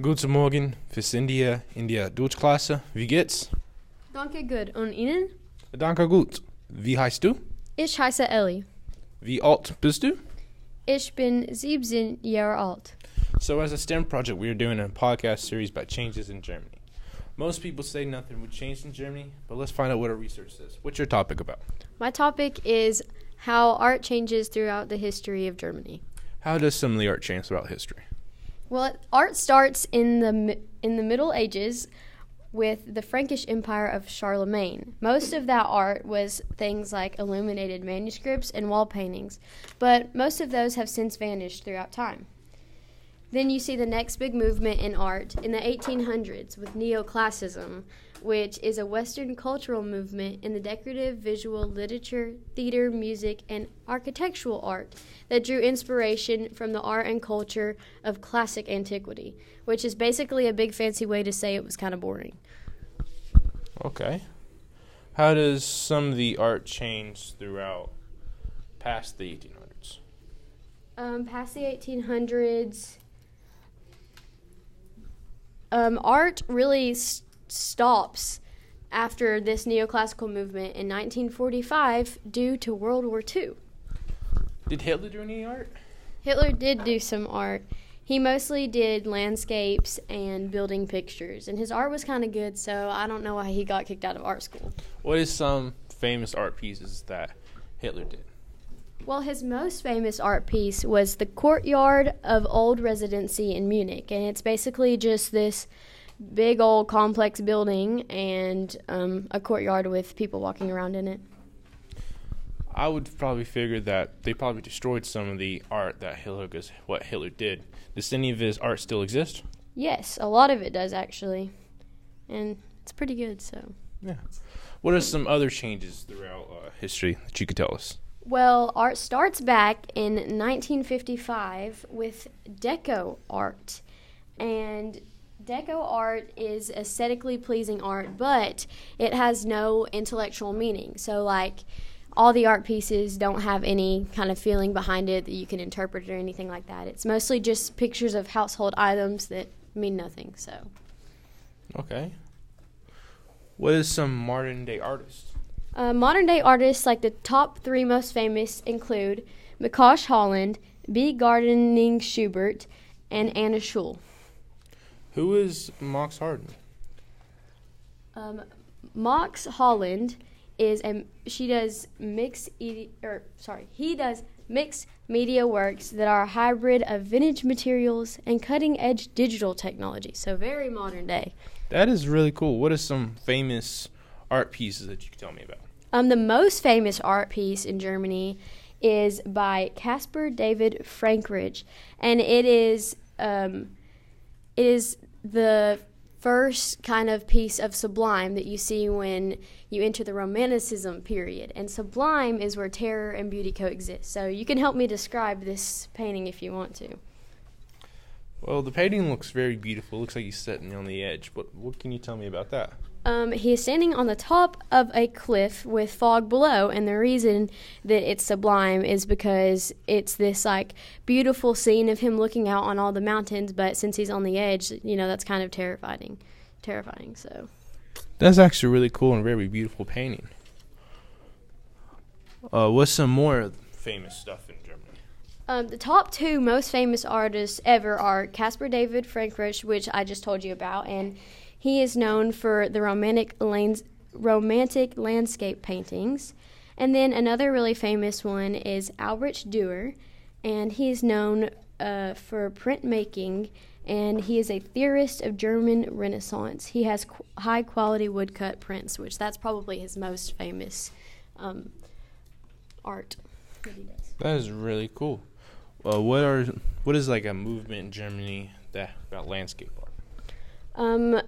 Guten Morgen, hier in der Deutschklasse. Wie geht's? Danke gut. Und Ihnen? Danke gut. Wie heißt du? Ich heiße Ellie. Wie alt bist du? Ich bin 17 Jahre alt. So, as a STEM project, we are doing a podcast series about changes in Germany. Most people say nothing would change in Germany, but let's find out what our research says. What's your topic about? My topic is how art changes throughout the history of Germany. How does some of the art change throughout history? Well, art starts in the in the Middle Ages with the Frankish Empire of Charlemagne. Most of that art was things like illuminated manuscripts and wall paintings, but most of those have since vanished throughout time. Then you see the next big movement in art in the 1800s with neoclassicism, which is a Western cultural movement in the decorative visual literature, theater, music, and architectural art that drew inspiration from the art and culture of classic antiquity, which is basically a big fancy way to say it was kind of boring. Okay. How does some of the art change throughout past the 1800s? Um, past the 1800s, um, art really s- stops after this neoclassical movement in 1945 due to World War II. Did Hitler do any art? Hitler did do some art. He mostly did landscapes and building pictures, and his art was kind of good, so I don't know why he got kicked out of art school. What is some famous art pieces that Hitler did? Well, his most famous art piece was the courtyard of Old Residency in Munich, and it's basically just this big old complex building and um, a courtyard with people walking around in it. I would probably figure that they probably destroyed some of the art that Hitler, because what Hitler did. Does any of his art still exist? Yes, a lot of it does actually, and it's pretty good. So, Yeah. What are some other changes throughout uh, history that you could tell us? Well, art starts back in 1955 with Deco art, and Deco art is aesthetically pleasing art, but it has no intellectual meaning. So, like, all the art pieces don't have any kind of feeling behind it that you can interpret or anything like that. It's mostly just pictures of household items that mean nothing. So, Okay. What is some modern day artists? Uh, modern day artists, like the top three most famous, include Mikosh Holland, B. Gardening Schubert, and Anna Schul. Who is Mox Harden? Um, Mox Holland is a she does mixed e- or sorry he does mixed media works that are a hybrid of vintage materials and cutting edge digital technology. So very modern day. That is really cool. What are some famous art pieces that you could tell me about? Um, the most famous art piece in Germany is by Caspar David Frankrich, and it is um, it is the first kind of piece of sublime that you see when you enter the Romanticism period. And sublime is where terror and beauty coexist. So you can help me describe this painting if you want to. Well, the painting looks very beautiful. looks like he's sitting on the edge. What what can you tell me about that? Um, he is standing on the top of a cliff with fog below, and the reason that it's sublime is because it's this like beautiful scene of him looking out on all the mountains. But since he's on the edge, you know that's kind of terrifying, terrifying. So That's actually really cool and very beautiful painting. Uh, what's some more famous stuff in Germany? um, the top two most famous artists ever are Caspar David Frankrich, which I just told you about, and he is known for the romantic lands, romantic landscape paintings. And then another really famous one is Albrecht Dürer, and he is known uh, for printmaking, and he is a theorist of German Renaissance. He has qu- high quality woodcut prints, which that's probably his most famous um, art that. That is really cool. Uh, what are what is like a movement in Germany that about landscape art? Um,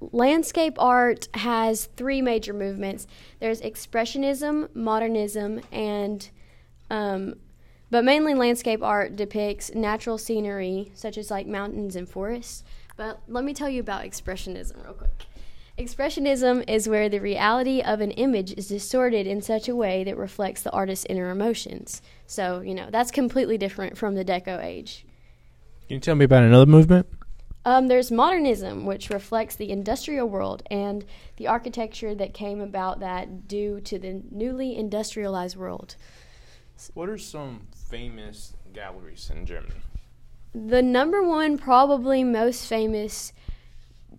landscape art has three major movements. There's expressionism, modernism, and um, but mainly landscape art depicts natural scenery such as like mountains and forests. But let me tell you about expressionism real quick. Expressionism is where the reality of an image is distorted in such a way that reflects the artist's inner emotions. So, you know, that's completely different from the Deco age. Can you tell me about another movement? Um, there's modernism, which reflects the industrial world and the architecture that came about that due to the newly industrialized world. What are some famous galleries in Germany? The number one, probably most famous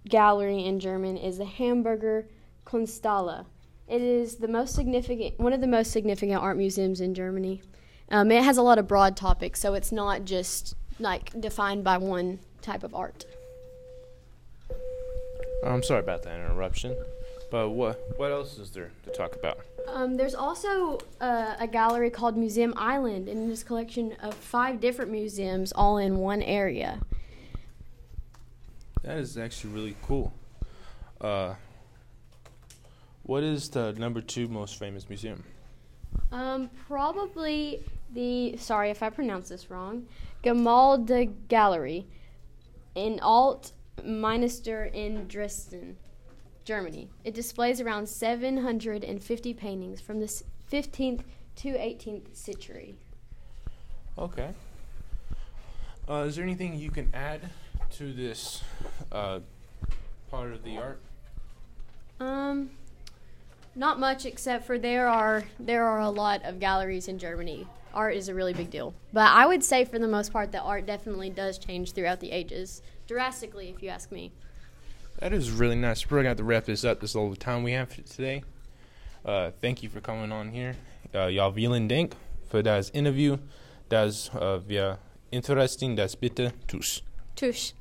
gallery in German is the Hamburger Kunsthalle. It is the most significant, one of the most significant art museums in Germany. Um, it has a lot of broad topics, so it's not just like defined by one type of art. I'm sorry about that interruption, but what what else is there to talk about? Um, there's also uh, a gallery called Museum Island, and it's a collection of five different museums all in one area. That is actually really cool. Uh, what is the number two most famous museum? Um, probably the sorry if I pronounce this wrong, Gemäldegalerie Gallery in Alt Meister in Dresden, Germany. It displays around 750 paintings from the 15th to 18th century. Okay. Uh, is there anything you can add to this uh, part of the art? Um, not much, except for there are there are a lot of galleries in Germany. Art is a really big deal, but I would say for the most part that art definitely does change throughout the ages, drastically, if you ask me. That is really nice. We're gonna have to wrap this up. This is all the time we have today. Uh, thank you for coming on here. Uh, ja, vielen Dank für das Interview. Das uh, wir interesting, das bitte tschüss. Tschüss.